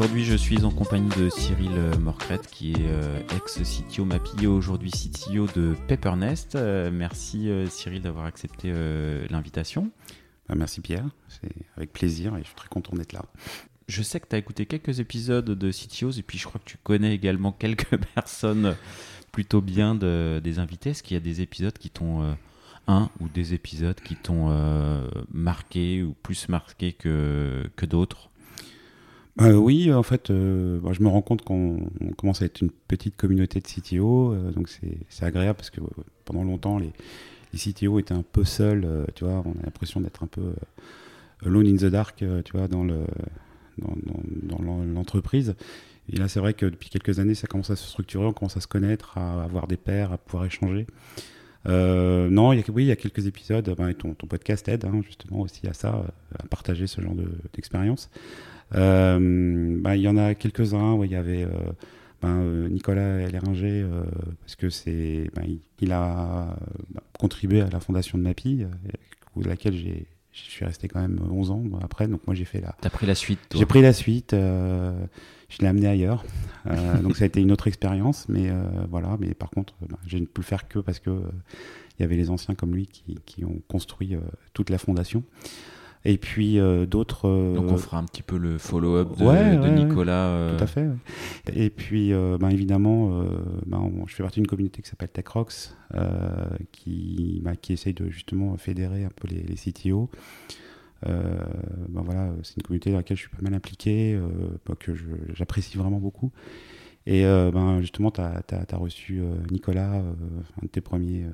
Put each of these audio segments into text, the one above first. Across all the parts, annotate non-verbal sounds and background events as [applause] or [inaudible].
Euh, aujourd'hui, je suis en compagnie de Cyril Morcrette, qui est euh, ex-CTO Mappy aujourd'hui CTO de Peppernest. Euh, merci Cyril d'avoir accepté l'invitation. Bah, merci Pierre, c'est avec plaisir et je suis très content d'être là. Je sais que tu as écouté quelques épisodes de CTOs et puis je crois que tu connais également quelques [laughs] personnes plutôt bien des invités. Est-ce qu'il y a des épisodes qui t'ont un ou des épisodes qui t'ont marqué ou plus marqué que, que d'autres? Euh, oui, en fait, euh, je me rends compte qu'on commence à être une petite communauté de CTO, euh, donc c'est agréable parce que pendant longtemps, les, CTO étaient un peu seuls, tu vois, on a l'impression d'être un peu alone in the dark, tu vois, dans le dans, l'entreprise. Et là, c'est vrai que depuis quelques années, ça commence à se structurer, on commence à se connaître, à avoir des pairs, à pouvoir échanger. non, il y a, oui, il y a quelques épisodes. Ben, ton, ton, podcast aide hein, justement aussi à ça, à partager ce genre d'expérience. Euh, bah, il y en a quelques-uns où il y avait euh, ben, euh, Nicolas Léringer, parce que c'est, ben, il, a contribué à la fondation de MAPI, de laquelle j'ai je suis resté quand même 11 ans après, donc moi j'ai fait la. T'as pris la suite. J'ai pris la suite. je l'ai amené ailleurs. [laughs] donc ça a été une autre expérience, mais voilà. Mais par contre, ben, j'ai ne pu le faire que parce que il y avait les anciens comme lui qui, qui ont construit toute la fondation. Et puis euh, d'autres. Euh, Donc on fera un petit peu le follow-up de, Nicolas. Euh. Tout à fait. Et puis ben, évidemment, ben, je fais partie d'une communauté qui s'appelle TechRox, qui, ben, qui essaye de justement fédérer un peu les, les CTO. ben voilà, c'est une communauté dans laquelle je suis pas mal impliqué, que j'apprécie vraiment beaucoup. Et ben, justement, tu as, as, reçu Nicolas, un de tes premiers.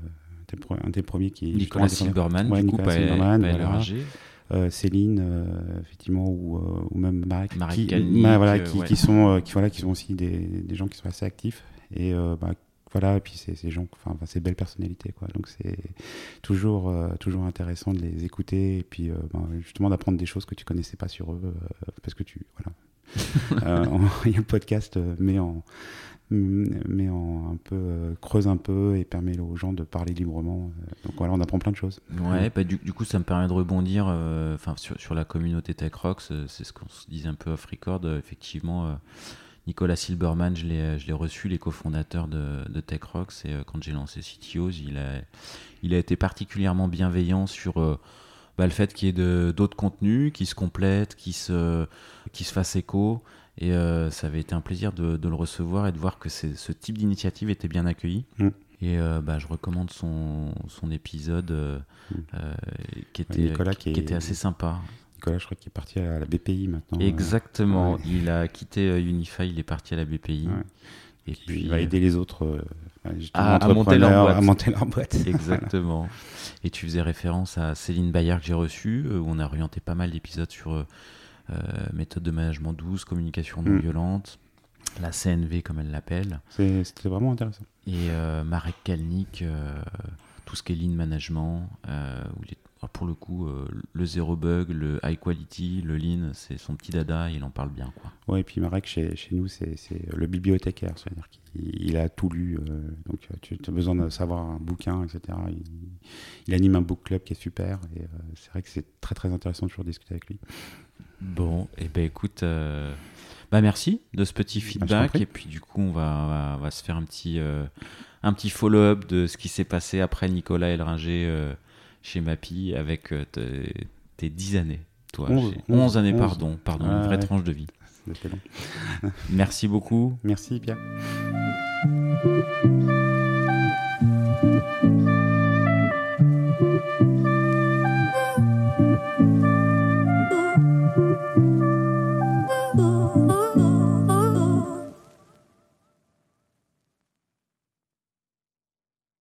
un des premiers qui Nicolas Silberman, du Nicolas coup, voilà. Euh, Céline, euh, effectivement, ou, euh, ou, même Marek, qui, voilà, qui, sont, qui, voilà, qui sont aussi des, des, gens qui sont assez actifs. Et bah, voilà, et puis c'est ces gens, enfin, ces belles personnalités, quoi. Donc c'est toujours, toujours intéressant de les écouter et puis bah, justement d'apprendre des choses que tu connaissais pas sur eux, parce que tu, voilà. Il y a le podcast met en mais en un peu euh, creuse un peu et permet aux gens de parler librement. Euh, donc voilà, on apprend plein de choses. Ouais, bah, du, coup, ça me permet de rebondir euh, enfin sur, sur, la communauté Tech Rocks. c'est ce qu'on se disait un peu off record. effectivement, Nicolas Silberman, je l'ai reçu, les cofondateurs de, de Tech Rocks, et quand j'ai lancé CTOs, il a, il a été particulièrement bienveillant sur bah, le fait qu'il y ait d'autres contenus qui se complètent, qui se, qui se fassent écho. Et euh, ça avait été un plaisir de, le recevoir et de voir que ce type d'initiative était bien accueilli. Mm. Et euh, bah, je recommande son, son épisode euh, mm. qui, était, qui, était assez sympa. Nicolas, je crois qu'il est parti à la BPI maintenant. Exactement. Il a quitté Unify, il est parti à la BPI. Et puis, il va aider les autres à, monter leur boîte. à monter leur boîte. [laughs] [laughs] Exactement. Et tu faisais référence à Céline Bayard que j'ai reçue, où on a orienté pas mal d'épisodes sur euh, méthode de management douce, communication non mm. violente, la CNV comme elle l'appelle. C'était vraiment intéressant. Et euh, Marek Kalnik, euh, tout ce qui est lean management, pour le coup, le zéro bug, le high quality, le lean, c'est son petit dada, il en parle bien. Quoi. Ouais, et puis Marek, chez, chez nous, c'est le bibliothécaire, c'est-à-dire qu'il a tout lu, donc tu as besoin de savoir un bouquin, etc. Il, anime un book club qui est super, et c'est vrai que c'est très très intéressant de toujours discuter avec lui. Bon, et eh ben écoute, euh, bah merci de ce petit bah, feedback. et puis du coup, on va, on va, se faire un petit, euh, un petit follow-up de ce qui s'est passé après Nicolas Elringer euh, chez Mappy avec tes 10 années. Toi, 11, années, pardon, pardon, une vraie tranche de vie. [laughs] merci beaucoup. Merci Pierre.